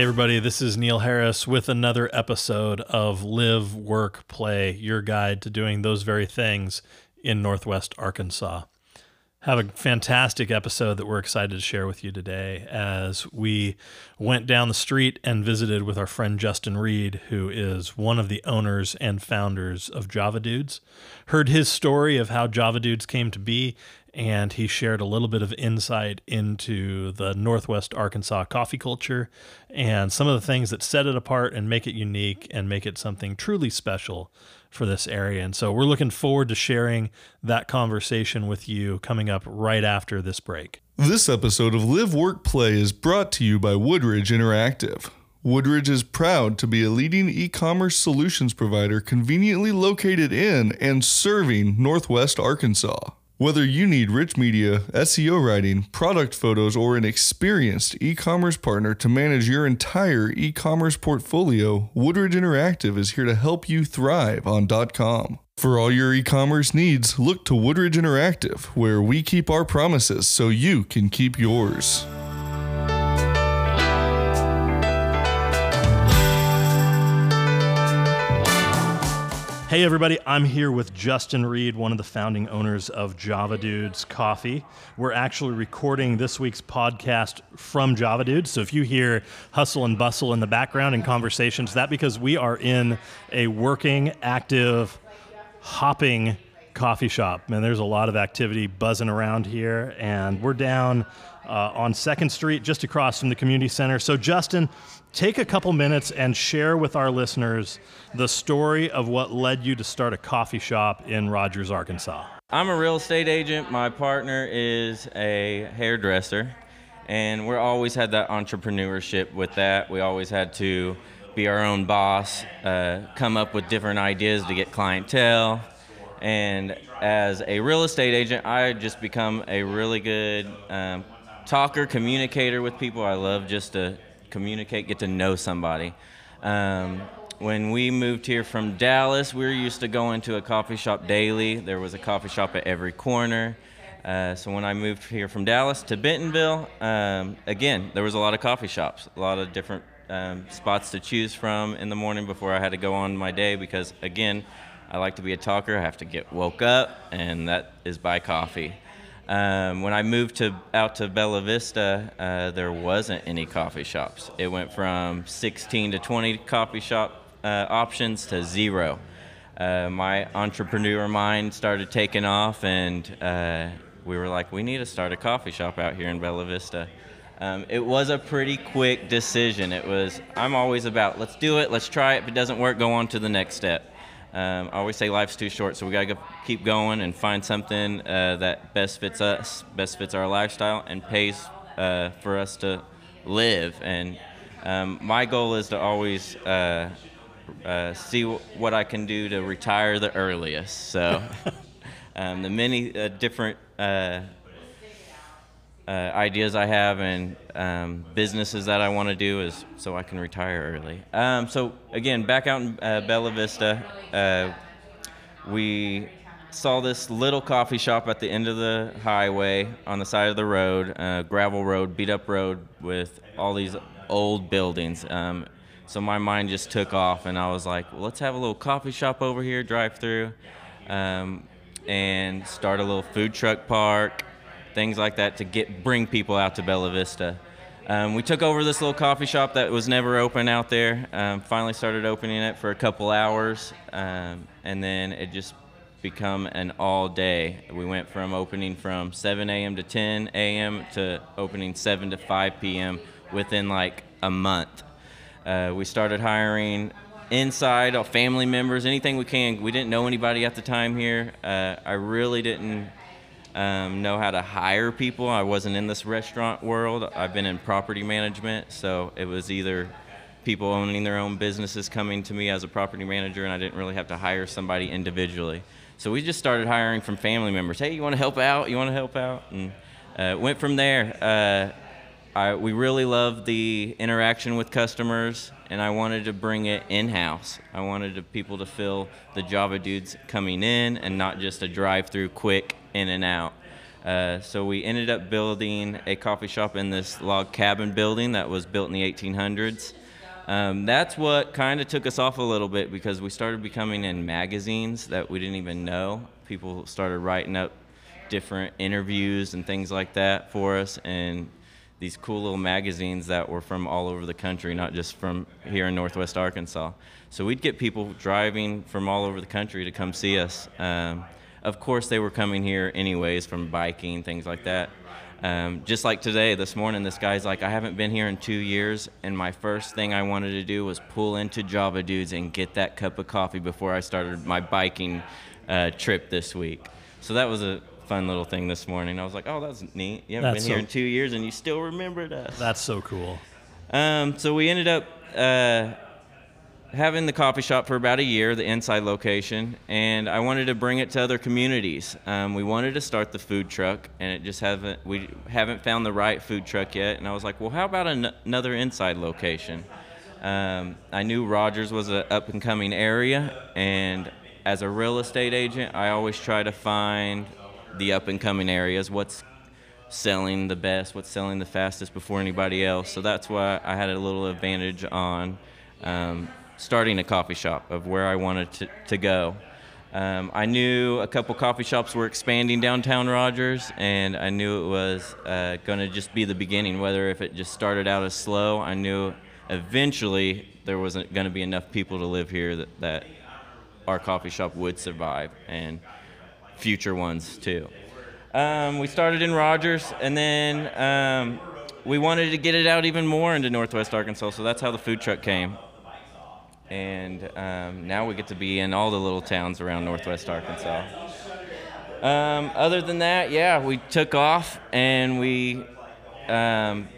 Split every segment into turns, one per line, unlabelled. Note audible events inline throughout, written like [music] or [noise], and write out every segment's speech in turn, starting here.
Hey, everybody, this is Neil Harris with another episode of Live, Work, Play, your guide to doing those very things in Northwest Arkansas. Have a fantastic episode that we're excited to share with you today as we went down the street and visited with our friend Justin Reed, who is one of the owners and founders of Java Dudes. Heard his story of how Java Dudes came to be and he shared a little bit of insight into the Northwest Arkansas coffee culture and some of the things that set it apart and make it unique and make it something truly special for this area. And so we're looking forward to sharing that conversation with you coming up right after this break.
This episode of Live Work Play is brought to you by Woodridge Interactive. Woodridge is proud to be a leading e commerce solutions provider conveniently located in and serving Northwest Arkansas. Whether you need rich media, SEO writing, product photos, or an experienced e commerce partner to manage your entire e commerce portfolio, Woodridge Interactive is here to help you thrive on .com. For all your e commerce needs, look to Woodridge Interactive, where we keep our promises so you can keep yours.
Hey, everybody, I'm here with Justin Reed, one of the founding owners of Java Dudes Coffee. We're actually recording this week's podcast from Java Dudes. So if you hear hustle and bustle in the background and conversations, that because we are in a working, active, hopping coffee shop. Man, there's a lot of activity buzzing around here, and we're down uh, on Second Street, just across from the community center. So, Justin, take a couple minutes and share with our listeners the story of what led you to start a coffee shop in Rogers, Arkansas.
I'm a real estate agent. My partner is a hairdresser, and we always had that entrepreneurship with that. We always had to be our own boss, uh, come up with different ideas to get clientele. And as a real estate agent, I just become a really good um, talker, communicator with people. I love just to communicate, get to know somebody. Um, when we moved here from Dallas, we were used to going to a coffee shop daily. There was a coffee shop at every corner. Uh, so when I moved here from Dallas to Bentonville, um, again, there was a lot of coffee shops, a lot of different um, spots to choose from in the morning before I had to go on my day because, again, I like to be a talker. I have to get woke up, and that is by coffee. Um, when I moved to out to Bella Vista, uh, there wasn't any coffee shops. It went from 16 to 20 coffee shop uh, options to zero. Uh, my entrepreneur mind started taking off, and uh, we were like, we need to start a coffee shop out here in Bella Vista. Um, it was a pretty quick decision. It was, I'm always about, let's do it, let's try it. If it doesn't work, go on to the next step. Um, I always say life's too short, so we gotta go keep going and find something uh, that best fits us, best fits our lifestyle, and pays uh, for us to live. And um, my goal is to always uh, uh see w- what I can do to retire the earliest. So [laughs] um, the many uh, different uh, ideas I have and um, businesses that I want to do is so I can retire early. Um, so again, back out in uh, Bella Vista, uh, we saw this little coffee shop at the end of the highway on the side of the road, uh, gravel road, beat up road with all these old buildings. Um, so my mind just took off, and I was like, well, let's have a little coffee shop over here, drive through, um, and start a little food truck park things like that to get bring people out to Bella Vista. Um, we took over this little coffee shop that was never open out there. Um, finally started opening it for a couple hours, um, and then it just become an all day. We went from opening from 7 a.m. to 10 a.m. to opening 7 to 5 p.m. within like a month. Uh, we started hiring inside uh, family members, anything we can. We didn't know anybody at the time here. Uh, I really didn't um, know how to hire people. I wasn't in this restaurant world. I've been in property management, so it was either people owning their own businesses coming to me as a property manager, and I didn't really have to hire somebody individually. So we just started hiring from family members. Hey, you want to help out? You want to help out? And uh, went from there. Uh, I, we really love the interaction with customers, and I wanted to bring it in house. I wanted to, people to feel the Java dudes coming in and not just a drive through quick in and out. Uh, so we ended up building a coffee shop in this log cabin building that was built in the 1800s. Um, that's what kind of took us off a little bit because we started becoming in magazines that we didn't even know. People started writing up different interviews and things like that for us, and these cool little magazines that were from all over the country, not just from here in Northwest Arkansas. So we'd get people driving from all over the country to come see us. Um, of course, they were coming here anyways from biking, things like that. Um, just like today, this morning, this guy's like, I haven't been here in two years, and my first thing I wanted to do was pull into Java Dudes and get that cup of coffee before I started my biking uh, trip this week. So that was a fun little thing this morning. I was like, oh, that's neat. You haven't
That's
been here in two years, and you still remembered us.
That's so cool.
Um, so we ended up uh, having the coffee shop for about a year, the inside location, and I wanted to bring it to other communities. Um, we wanted to start the food truck, and it just haven't we haven't found the right food truck yet. And I was like, well, how about an- another inside location? Um, I knew Rogers was an up and coming area, and as a real estate agent, I always try to find the up and coming areas. What's selling the best, what's selling the fastest before anybody else. So that's why I had a little advantage on um, starting a coffee shop of where I wanted to, to go. Um, I knew a couple coffee shops were expanding downtown Rogers, and I knew it was uh, going to just be the beginning. Whether if it just started out as slow, I knew eventually there wasn't going to be enough people to live here that, that our coffee shop would survive, and future ones too. Um, we started in Rogers, and then um, we wanted to get it out even more into Northwest Arkansas, so that's how the food truck came. And um, now we get to be in all the little towns around Northwest Arkansas. Um, other than that, yeah, we took off and we um,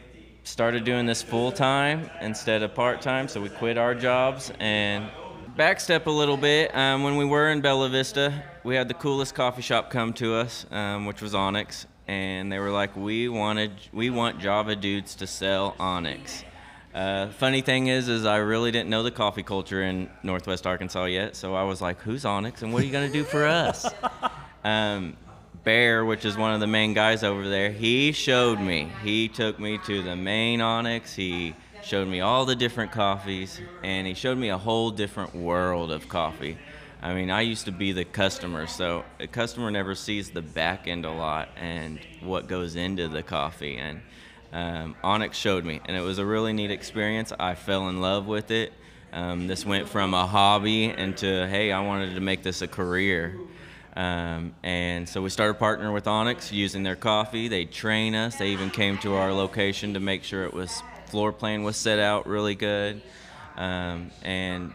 started doing this full time instead of part time. So we quit our jobs and backstep a little bit. Um, when we were in Bella Vista, we had the coolest coffee shop come to us, um, which was Onyx, and they were like, "We wanted, we want Java dudes to sell Onyx." Uh, funny thing is, is I really didn't know the coffee culture in Northwest Arkansas yet, so I was like, "Who's Onyx, and what are you gonna do for us?" [laughs] um, Bear, which is one of the main guys over there, he showed me. He took me to the main Onyx. He showed me all the different coffees, and he showed me a whole different world of coffee. I mean, I used to be the customer, so a customer never sees the back end a lot and what goes into the coffee. And um, Onyx showed me, and it was a really neat experience. I fell in love with it. Um, this went from a hobby into, hey, I wanted to make this a career. Um, and so we started partnering with Onyx using their coffee. They train us. They even came to our location to make sure it was floor plan was set out really good. Um, and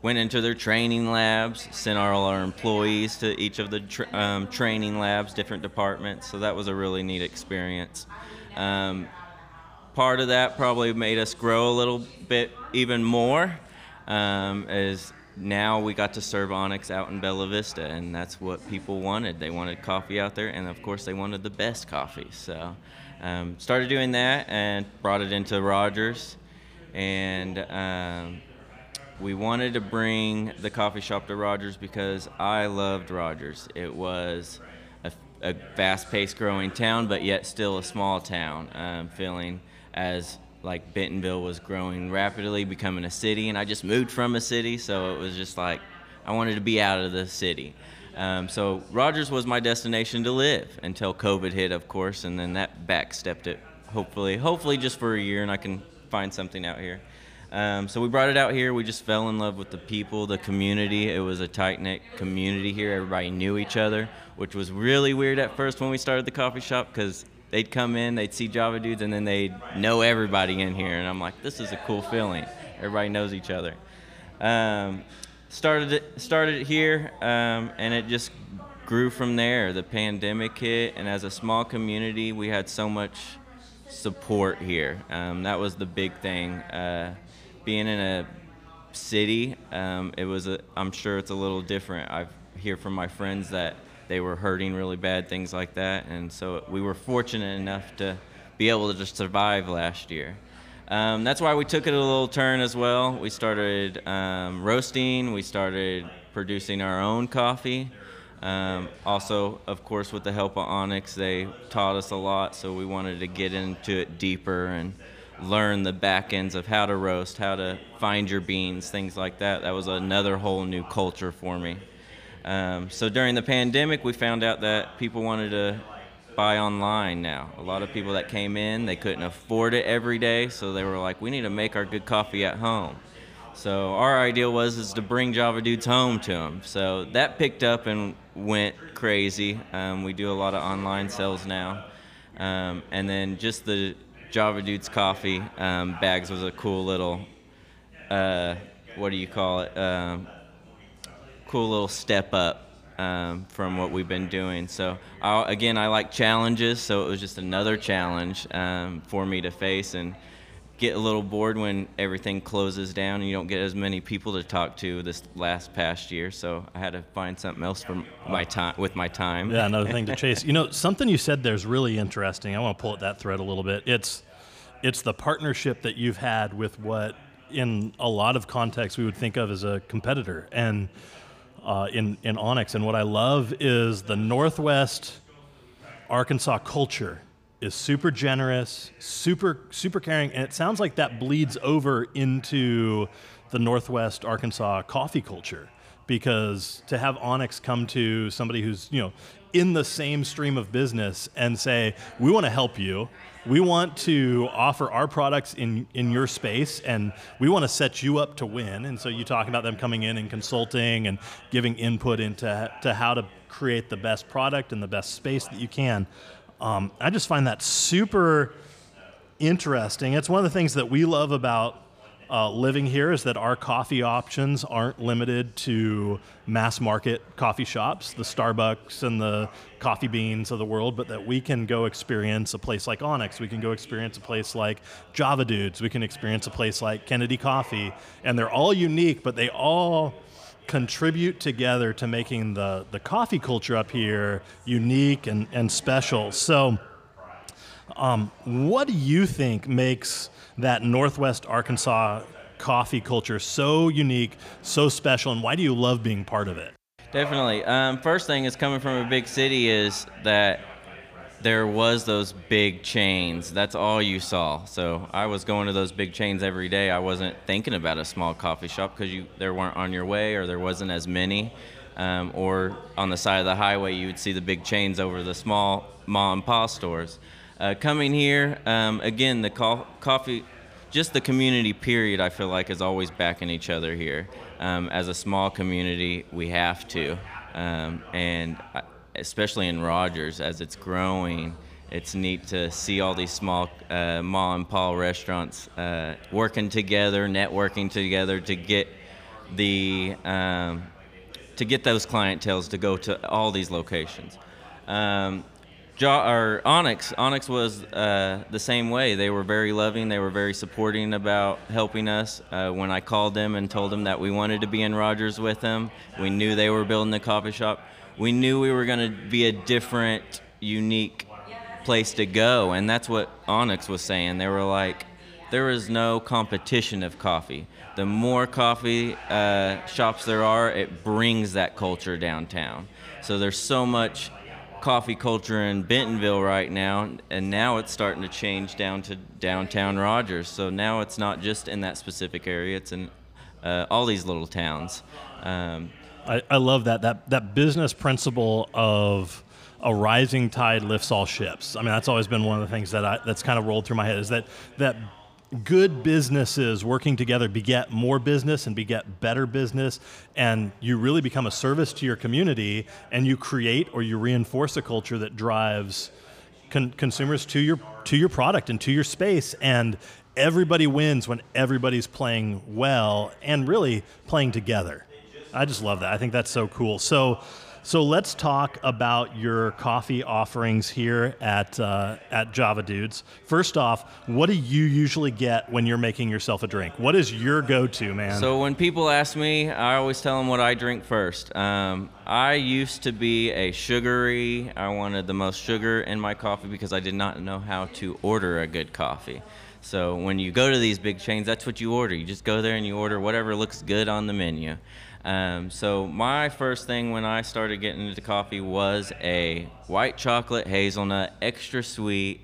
went into their training labs, sent all our employees to each of the tr- um, training labs, different departments. So that was a really neat experience. Um, part of that probably made us grow a little bit even more um, as now we got to serve Onyx out in Bella Vista, and that's what people wanted. They wanted coffee out there, and of course, they wanted the best coffee. So, um, started doing that and brought it into Rogers, and um, we wanted to bring the coffee shop to Rogers because I loved Rogers. It was a, a fast-paced growing town, but yet still a small town, um, feeling as like Bentonville was growing rapidly, becoming a city, and I just moved from a city, so it was just like I wanted to be out of the city. Um, so Rogers was my destination to live until COVID hit, of course, and then that backstepped it. Hopefully, hopefully just for a year, and I can find something out here. Um, so we brought it out here. We just fell in love with the people, the community. It was a tight knit community here. Everybody knew each other, which was really weird at first when we started the coffee shop because they'd come in, they'd see Java dudes, and then they'd know everybody in here. And I'm like, this is a cool feeling. Everybody knows each other. Um, started it started here, um, and it just grew from there. The pandemic hit, and as a small community, we had so much support here. Um, that was the big thing. Uh, being in a city, um, it was. A, I'm sure it's a little different. I hear from my friends that they were hurting really bad, things like that, and so we were fortunate enough to be able to just survive last year. Um, that's why we took it a little turn as well. We started um, roasting. We started producing our own coffee. Um, also, of course, with the help of Onyx, they taught us a lot, so we wanted to get into it deeper and learn the back ends of how to roast, how to find your beans, things like that. That was another whole new culture for me. Um, so during the pandemic, we found out that people wanted to buy online now. A lot of people that came in, they couldn't afford it every day, so they were like, we need to make our good coffee at home. So our idea was is to bring Java Dudes home to them. So that picked up and went crazy. Um, we do a lot of online sales now, um, and then just the Java Dudes coffee um, bags was a cool little, uh, what do you call it? Um, cool little step up um, from what we've been doing. So I, again, I like challenges, so it was just another challenge um, for me to face and get a little bored when everything closes down and you don't get as many people to talk to this last past year. So I had to find something else for my time with my time.
Yeah, another thing to chase. [laughs] You know, something you said there's really interesting. I want to pull at that thread a little bit. It's it's the partnership that you've had with what in a lot of contexts we would think of as a competitor and uh, in in Onyx. And what I love is the Northwest Arkansas culture is super generous, super super caring, and it sounds like that bleeds over into the Northwest Arkansas coffee culture because to have Onyx come to somebody who's you know in the same stream of business and say we want to help you. We want to offer our products in, in your space and we want to set you up to win. And so you talk about them coming in and consulting and giving input into to how to create the best product and the best space that you can. Um, i just find that super interesting. It's one of the things that we love about uh, living here is that our coffee options aren't limited to mass market coffee shops, the Starbucks and the coffee beans of the world, but that we can go experience a place like Onyx. We can go experience a place like Java Dudes. We can experience a place like Kennedy Coffee. And they're all unique, but they all contribute together to making the, the coffee culture up here unique and, and special. So, um, what do you think makes that Northwest Arkansas coffee culture so unique, so special, and why do you love being part of it?
Definitely. Um, first thing is coming from a big city is that there was those big chains. That's all you saw. So I was going to those big chains every day. I wasn't thinking about a small coffee shop because you there weren't on your way or there wasn't as many. Um, or on the side of the highway, you would see the big chains over the small mom and pop stores. Uh, coming here, um, again, the co- coffee, just the community period, I feel like is always backing each other here. Um, as a small community, we have to. Um, and especially in Rogers, as it's growing, it's neat to see all these small uh, ma and pa restaurants uh, working together, networking together to get the um, to get those clientels to go to all these locations. Um, jo- or Onyx, Onyx was uh, the same way. They were very loving. They were very supporting about helping us. Uh, when I called them and told them that we wanted to be in Rogers with them, we knew they were building the coffee shop. We knew we were going to be a different, unique place to go, and that's what Onyx was saying. They were like, there is no competition of coffee. The more coffee uh, shops there are, it brings that culture downtown. So there's so much coffee culture in Bentonville right now, and now it's starting to change down to downtown Rogers. So now it's not just in that specific area; it's in uh, all these little towns. Um,
I, I love that that that business principle of a rising tide lifts all ships. I mean, that's always been one of the things that I, that's kind of rolled through my head is that that good businesses working together beget more business and beget better business and you really become a service to your community and you create or you reinforce a culture that drives con- consumers to your to your product and to your space and everybody wins when everybody's playing well and really playing together. I just love that. I think that's so cool. So so let's talk about your coffee offerings here at uh, at Java Dudes. First off, what do you usually get when you're making yourself a drink? What is your go-to, man?
So when people ask me, I always tell them what I drink first. Um, I used to be a sugary. I wanted the most sugar in my coffee because I did not know how to order a good coffee. So when you go to these big chains, that's what you order. You just go there and you order whatever looks good on the menu. Um, so my first thing when I started getting into coffee was a white chocolate hazelnut, extra sweet,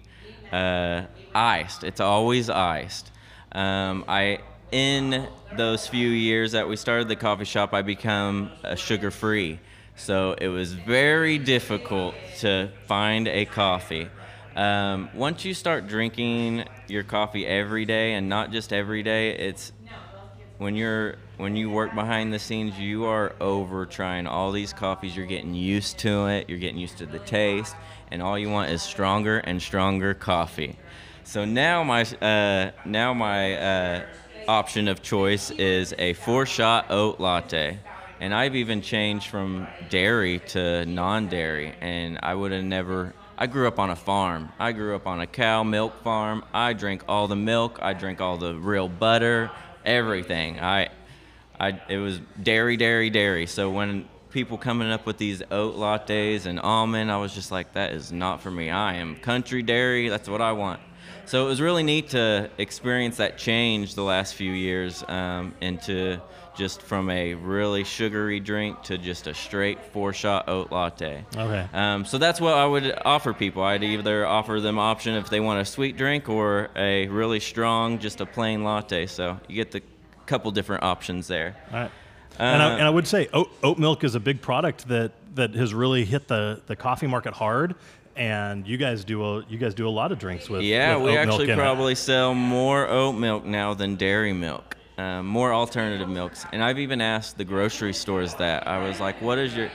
uh, iced. It's always iced. Um, I in those few years that we started the coffee shop, I become a sugar free. So it was very difficult to find a coffee. Um, once you start drinking your coffee every day, and not just every day, it's when you're when you work behind the scenes, you are over trying all these coffees. You're getting used to it. You're getting used to the taste, and all you want is stronger and stronger coffee. So now my uh, now my uh, option of choice is a four-shot oat latte, and I've even changed from dairy to non-dairy, and I would have never. I grew up on a farm. I grew up on a cow milk farm. I drink all the milk. I drink all the real butter, everything. I I, it was dairy, dairy, dairy. So when people coming up with these oat lattes and almond, I was just like, that is not for me. I am country dairy. That's what I want. So it was really neat to experience that change the last few years um, into just from a really sugary drink to just a straight four shot oat latte.
Okay.
Um, so that's what I would offer people. I'd either offer them option if they want a sweet drink or a really strong, just a plain latte. So you get the couple different options there.
All right. and, I, and I would say oat, oat milk is a big product that, that has really hit the, the coffee market hard. And you guys do a you guys do a lot of drinks with
yeah
with
we actually
in it.
probably sell more oat milk now than dairy milk um, more alternative milks. And i've even asked the grocery stores that. I was like what is your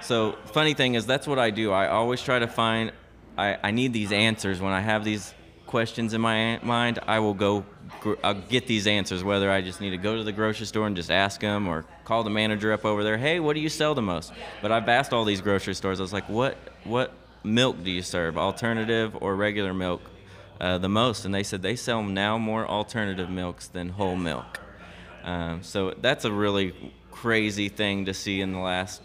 so funny thing is that's what i do. I always try to find i, I need these answers. When i have these questions in my mind i will go i'll get these answers whether i just need to go to the grocery store and just ask them or call the manager up over there hey what do you sell the most? But i've asked all these grocery stores. I was like what what milk do you serve? Alternative or regular milk uh, the most and they said they sell now more alternative milks than whole milk um, so that's a really crazy thing to see in the last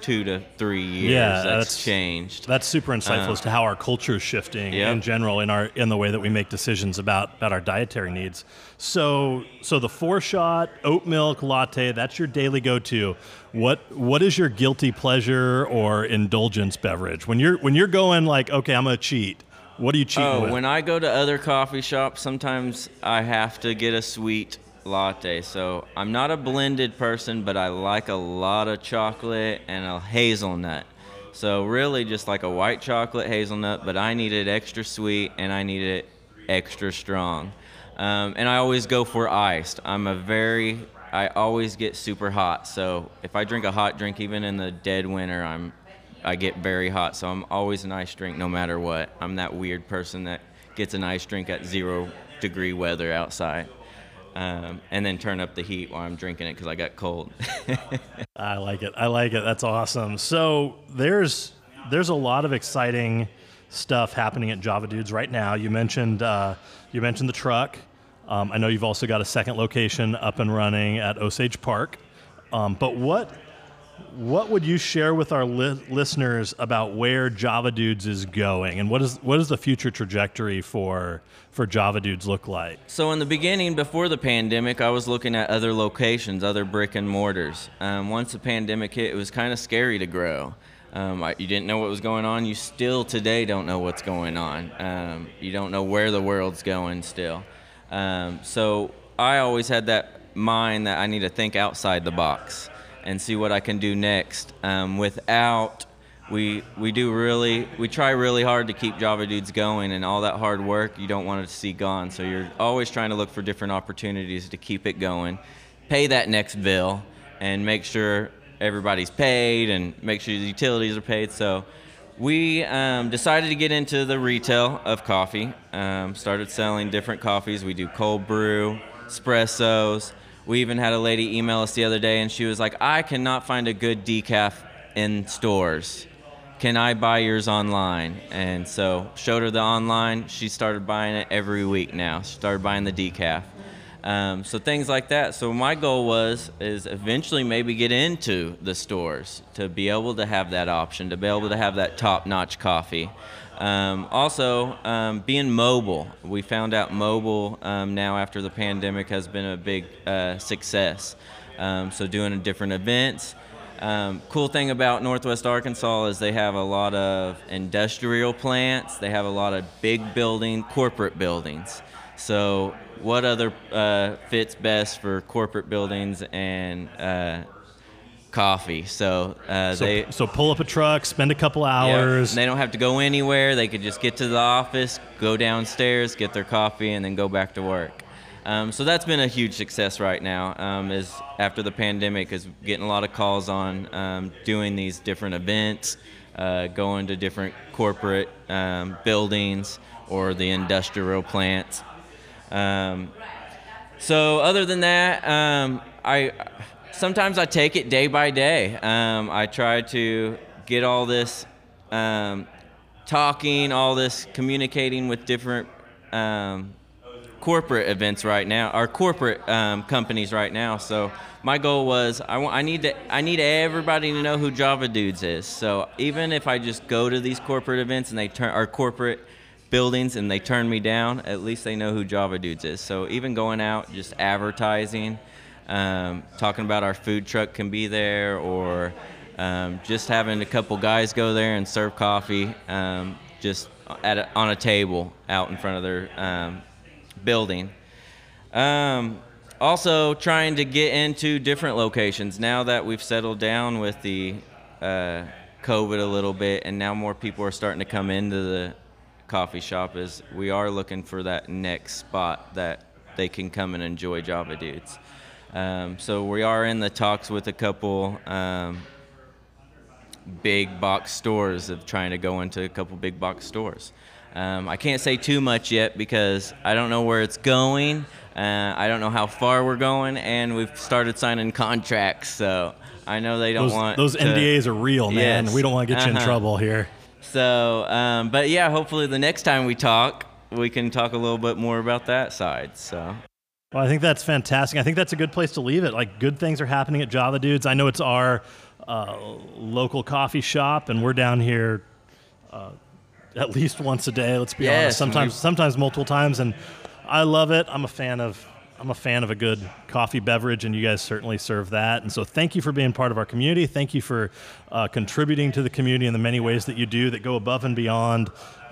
two to three years
Yeah,
that's,
that's-
changed
That's super insightful
Uh,
as to how our culture is shifting
Yep.
in general in our in the way that we make decisions about about our dietary needs. So so the four shot oat milk latte that's your daily go to. What what is your guilty pleasure or indulgence beverage when you're when you're going like okay I'm gonna cheat? What are you cheating
Oh,
with?
when I go to other coffee shops, sometimes I have to get a sweet latte. So I'm not a blended person, but I like a lot of chocolate and a hazelnut. So really, just like a white chocolate hazelnut, but I need it extra sweet and I need it extra strong. Um, and I always go for iced. I'm a very I always get super hot. So if I drink a hot drink, even in the dead winter, I'm I get very hot, so I'm always an ice drink no matter what. I'm that weird person that gets an ice drink at zero degree weather outside, um, and then turn up the heat while I'm drinking it because I got cold. [laughs]
I like it. I like it. That's awesome. So there's there's a lot of exciting stuff happening at Java Dudes right now. You mentioned uh, you mentioned the truck. Um, I know you've also got a second location up and running at Osage Park. Um, but what what would you share with our li- listeners about where Java Dudes is going, and what is what does the future trajectory for for Java Dudes look like?
So in the beginning, before the pandemic, I was looking at other locations, other brick and mortars. Um, once the pandemic hit, it was kind of scary to grow. Um, I, you didn't know what was going on. You still today don't know what's going on. Um, you don't know where the world's going still. Um, so I always had that mind that I need to think outside the box and see what I can do next. Um, without we we do really we try really hard to keep Java dudes going and all that hard work you don't want to see gone. So you're always trying to look for different opportunities to keep it going. Pay that next bill and make sure everybody's paid and make sure the utilities are paid. So we um, decided to get into the retail of coffee. Um, started selling different coffees. We do cold brew espressos we even had a lady email us the other day and she was like i cannot find a good decaf in stores can I buy yours online? And so showed her the online. She started buying it every week now. She started buying the decaf. Um, so things like that. So my goal was is eventually maybe get into the stores to be able to have that option, to be able to have that top-notch coffee. Um, also, um, being mobile. We found out mobile um, now after the pandemic has been a big uh, success. Um, so doing a different events. Um, cool thing about Northwest Arkansas is they have a lot of industrial plants. They have a lot of big building, corporate buildings. So what other uh, fits best for corporate buildings and uh, coffee? So, uh,
So,
they
so pull up a truck, spend a couple
yeah,
hours.
and they don't have to go anywhere. They could just get to the office, go downstairs, get their coffee, and then go back to work. Um, so that's been a huge success right now. Um, is after the pandemic, is getting a lot of calls on um, doing these different events, uh, going to different corporate um, buildings or the industrial plants. Um, so other than that, um, I sometimes I take it day by day. Um, I try to get all this um, talking, all this communicating with different um, corporate events right now, our corporate um, companies right now. So my goal was I, want, I need to I need everybody to know who Java Dudes is. So even if I just go to these corporate events and they turn our corporate buildings and they turn me down, at least they know who Java Dudes is. So even going out, just advertising, um, talking about our food truck can be there, or um, just having a couple guys go there and serve coffee, um, just at a, on a table out in front of their um, building. Um, also, trying to get into different locations now that we've settled down with the uh, COVID a little bit, and now more people are starting to come into the coffee shop. Is we are looking for that next spot that they can come and enjoy Java Dudes. Um, so we are in the talks with a couple um, big box stores of trying to go into a couple big box stores. Um, I can't say too much yet because I don't know where it's going. Uh, I don't know how far we're going, and we've started signing contracts. So I know they don't
those,
want
those
to-
NDAs are real, man.
Yes.
We don't want to get you in
Uh-huh.
trouble here.
So, um, but yeah, hopefully the next time we talk, we can talk a little bit more about that side. So.
Well, I think that's fantastic. I think that's a good place to leave it. Like, good things are happening at Java Dudes. I know it's our uh, local coffee shop, and we're down here uh, at least once a day. Let's be
Yes,
honest. Sometimes, sometimes multiple times, and I love it. I'm a fan of. I'm a fan of a good coffee beverage, and you guys certainly serve that. And so, thank you for being part of our community. Thank you for uh, contributing to the community in the many ways that you do that go above and beyond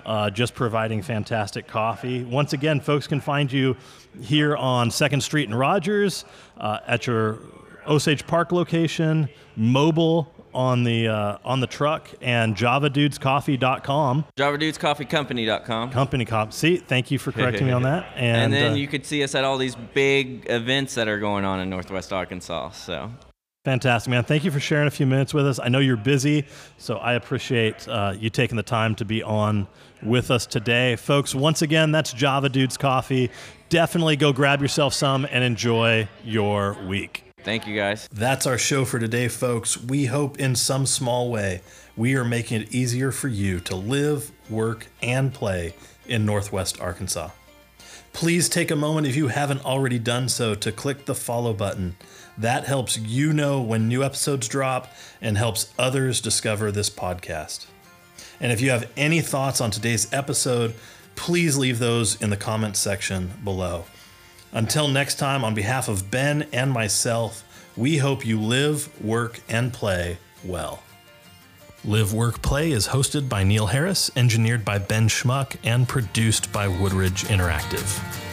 uh, just providing fantastic coffee. Once again, folks can find you here on Second Street in Rogers, uh, at your Osage Park location, mobile on the uh, on the truck, and JavaDudesCoffee.com.
JavaDudesCoffeeCompany.com.
Company cop. See, thank you for correcting me on that. [laughs] And,
And, then
uh,
you could see us at all these big events that are going on in Northwest Arkansas. So.
Fantastic, man. Thank you for sharing a few minutes with us. I know you're busy, so I appreciate uh, you taking the time to be on with us today. Folks, once again, that's Java Dudes Coffee. Definitely go grab yourself some and enjoy your week.
Thank you guys.
That's our show for today, folks. We hope in some small way we are making it easier for you to live, work, and play in Northwest Arkansas. Please take a moment if you haven't already done so to click the follow button. That helps you know when new episodes drop and helps others discover this podcast. And if you have any thoughts on today's episode, please leave those in the comments section below. Until next time, on behalf of Ben and myself, we hope you live, work, and play well. Live, Work, Play is hosted by Neil Harris, engineered by Ben Schmuck, and produced by Woodridge Interactive.